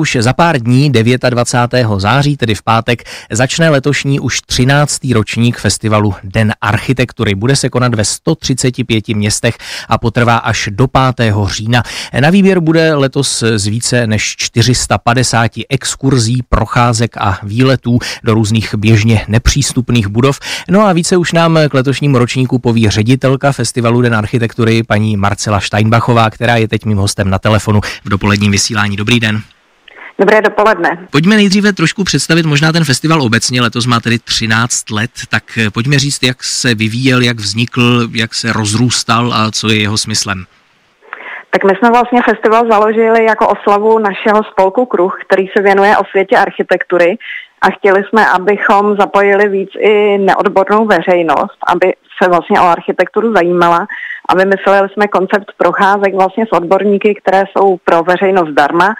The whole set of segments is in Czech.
Už za pár dní, 29. září, tedy v pátek, začne letošní už 13. ročník festivalu Den architektury. Bude se konat ve 135 městech a potrvá až do 5. října. Na výběr bude letos z více než 450 exkurzí, procházek a výletů do různých běžně nepřístupných budov. No a více už nám k letošnímu ročníku poví ředitelka festivalu Den architektury paní Marcela Steinbachová, která je teď mým hostem na telefonu v dopoledním vysílání. Dobrý den. Dobré dopoledne. Pojďme nejdříve trošku představit možná ten festival obecně. Letos má tedy 13 let, tak eh, pojďme říct, jak se vyvíjel, jak vznikl, jak se rozrůstal a co je jeho smyslem. Tak my jsme vlastně festival založili jako oslavu našeho spolku Kruh, který se věnuje osvětě architektury a chtěli jsme, abychom zapojili víc i neodbornou veřejnost, aby se vlastně o architekturu zajímala a vymysleli jsme koncept procházek vlastně s odborníky, které jsou pro veřejnost zdarma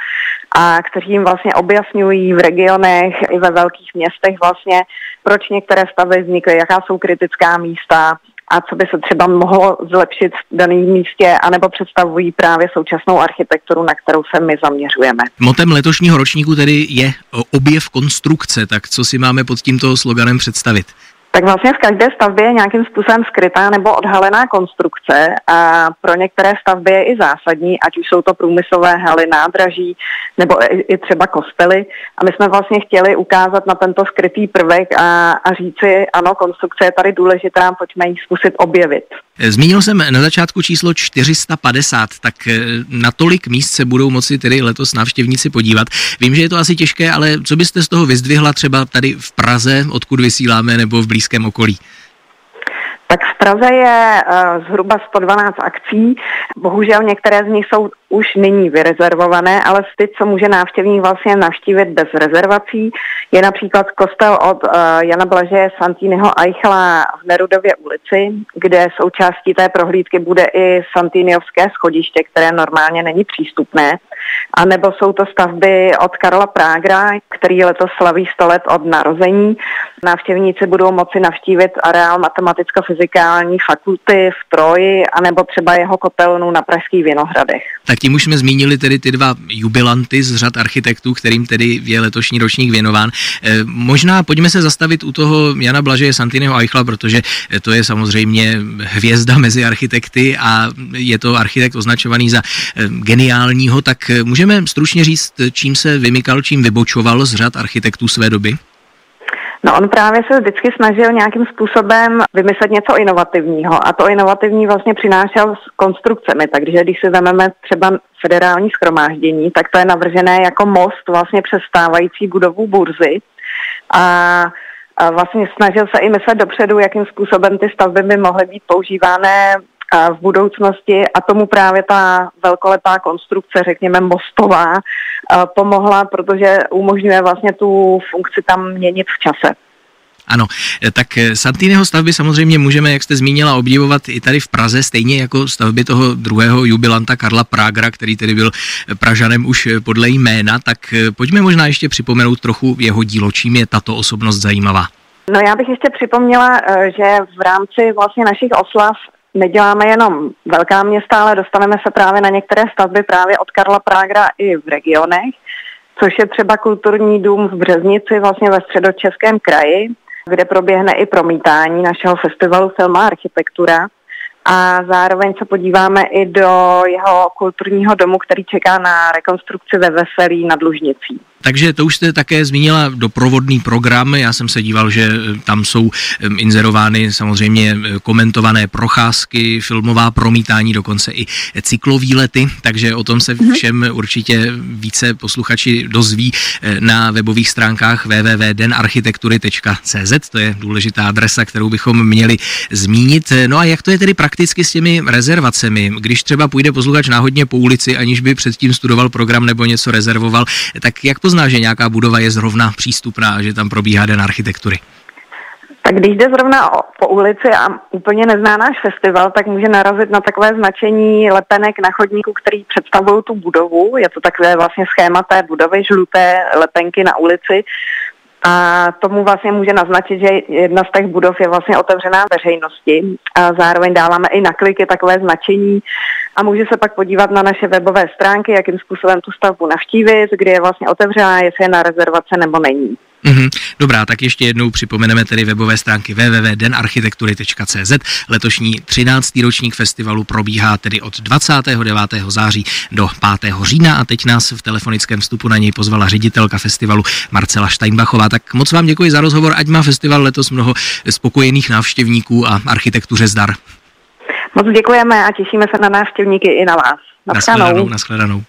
a kteří jim vlastně objasňují v regionech i ve velkých městech vlastně, proč některé stavy vznikly, jaká jsou kritická místa, a co by se třeba mohlo zlepšit v daném místě, anebo představují právě současnou architekturu, na kterou se my zaměřujeme. Motem letošního ročníku tedy je objev konstrukce, tak co si máme pod tímto sloganem představit? tak vlastně v každé stavbě je nějakým způsobem skrytá nebo odhalená konstrukce a pro některé stavby je i zásadní, ať už jsou to průmyslové haly, nádraží nebo i třeba kostely. A my jsme vlastně chtěli ukázat na tento skrytý prvek a, a říci, ano, konstrukce je tady důležitá, pojďme ji zkusit objevit. Zmínil jsem na začátku číslo 450, tak eh, na tolik míst se budou moci tedy letos návštěvníci podívat. Vím, že je to asi těžké, ale co byste z toho vyzdvihla třeba tady v Praze, odkud vysíláme, nebo v blízkém okolí? Tak v Praze je uh, zhruba 112 akcí. Bohužel některé z nich jsou už nyní vyrezervované, ale ty, co může návštěvník vlastně navštívit bez rezervací, je například kostel od uh, Jana Blaže Santýnyho Eichla v Nerudově ulici, kde součástí té prohlídky bude i Santýniovské schodiště, které normálně není přístupné. A nebo jsou to stavby od Karla Prágra, který letos slaví 100 let od narození. Návštěvníci budou moci navštívit areál matematicko-fyzikální fakulty v Troji, anebo třeba jeho kotelnu na Pražských Vinohradech. Tak tím už jsme zmínili tedy ty dva jubilanty z řad architektů, kterým tedy je letošní ročník věnován. E, možná pojďme se zastavit u toho Jana Blažeje Santinyho Eichla, protože to je samozřejmě hvězda mezi architekty a je to architekt označovaný za e, geniálního, tak můžeme stručně říct, čím se vymykal, čím vybočoval z řad architektů své doby? No on právě se vždycky snažil nějakým způsobem vymyslet něco inovativního a to inovativní vlastně přinášel s konstrukcemi, takže když si vezmeme třeba federální schromáždění, tak to je navržené jako most vlastně přes stávající budovu burzy a a vlastně snažil se i myslet dopředu, jakým způsobem ty stavby by mohly být používané v budoucnosti a tomu právě ta velkolepá konstrukce, řekněme mostová, pomohla, protože umožňuje vlastně tu funkci tam měnit v čase. Ano, tak Santýnyho stavby samozřejmě můžeme, jak jste zmínila, obdivovat i tady v Praze, stejně jako stavby toho druhého jubilanta Karla Prágra, který tedy byl Pražanem už podle jména, tak pojďme možná ještě připomenout trochu jeho dílo, čím je tato osobnost zajímavá. No já bych ještě připomněla, eh, že v rámci vlastně našich oslav neděláme jenom velká města, ale dostaneme se právě na některé stavby právě od Karla Prágra i v regionech, což je třeba kulturní dům v Březnici, vlastně ve středočeském kraji, kde proběhne i promítání našeho festivalu Filma architektura a zároveň se podíváme i do jeho kulturního domu, který čeká na rekonstrukci ve Veselí nad Lužnicí. Takže to už jste také zmínila doprovodný program. Já jsem se díval, že eh, tam jsou eh, inzerovány samozřejmě eh, komentované procházky, filmová promítání, dokonce i cyklový lety, takže o tom se mhm. všem určitě více posluchači dozví na webových stránkách www.denarchitektury.cz, to je důležitá adresa, kterou bychom měli zmínit. No a jak to je tedy prakticky s těmi rezervacemi? Když třeba půjde posluchač náhodně po ulici, aniž by předtím studoval program nebo něco rezervoval, tak jak pozná, že nějaká budova je zrovna přístupná že tam probíhá den architektury? Tak když jde zrovna po ulici a úplně nezná náš festival, tak může narazit na takové značení lepenek na chodníku, který představují tu budovu. Je to takové vlastně schéma té budovy, žluté lepenky na ulici. A tomu vlastně může naznačit, že jedna z těch budov je vlastně otevřená veřejnosti. A zároveň dáváme i na kliky takové značení, a může se pak podívat na naše webové stránky, jakým způsobem tu stavbu navštívit, kdy je vlastně otevřená, jestli je na rezervace nebo není. Mm-hmm. Dobrá, tak ještě jednou připomeneme tedy webové stránky www.denarchitektury.cz. Letošní 13. ročník festivalu probíhá tedy od 29. září do 5. října a teď nás v telefonickém vstupu na něj pozvala ředitelka festivalu Marcela Steinbachová. Tak moc vám děkuji za rozhovor, ať má festival letos mnoho spokojených návštěvníků a architektuře zdar. Moc děkujeme a těšíme se na návštěvníky i na vás. Naschledanou. Naschledanou.